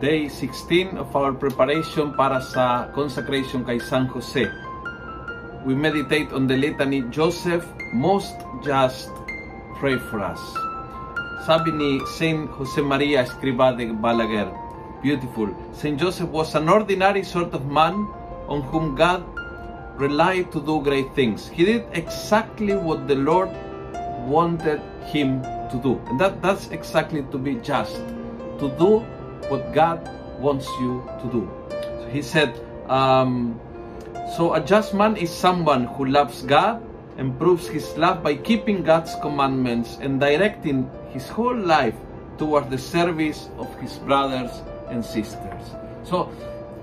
day 16 of our preparation para sa consecration kay San Jose. We meditate on the litany, Joseph, most just, pray for us. Sabi ni Saint Jose Maria Escriba de Balaguer, beautiful, Saint Joseph was an ordinary sort of man on whom God relied to do great things. He did exactly what the Lord wanted him to do. And that, that's exactly to be just, to do what God wants you to do. So he said, um, so a just man is someone who loves God and proves his love by keeping God's commandments and directing his whole life toward the service of his brothers and sisters. So,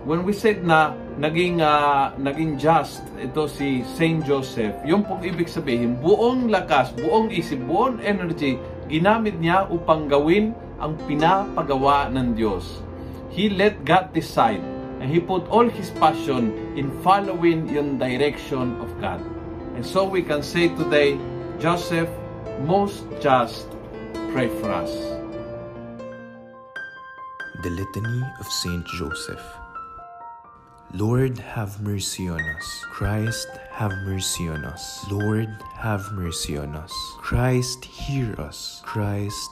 when we said na naging uh, naging just ito si Saint Joseph, yung pong ibig sabihin, buong lakas, buong isip, buong energy ginamit niya upang gawin ang pinapagawa ng Diyos. He let God decide and he put all his passion in following yung direction of God. And so we can say today, Joseph, most just, pray for us. The Litany of Saint Joseph. Lord, have mercy on us. Christ, have mercy on us. Lord, have mercy on us. Christ, hear us. Christ,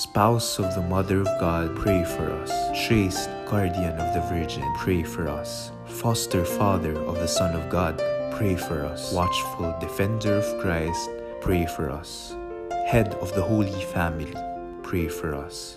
Spouse of the Mother of God, pray for us. Chaste Guardian of the Virgin, pray for us. Foster Father of the Son of God, pray for us. Watchful Defender of Christ, pray for us. Head of the Holy Family, pray for us.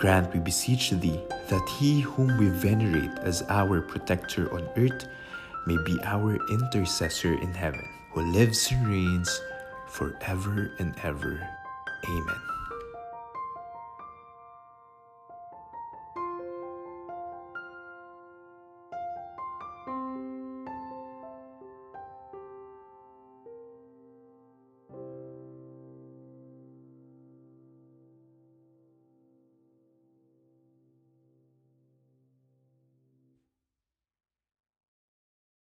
grant, we beseech thee, that he whom we venerate as our protector on earth may be our intercessor in heaven, who lives and reigns forever and ever. Amen.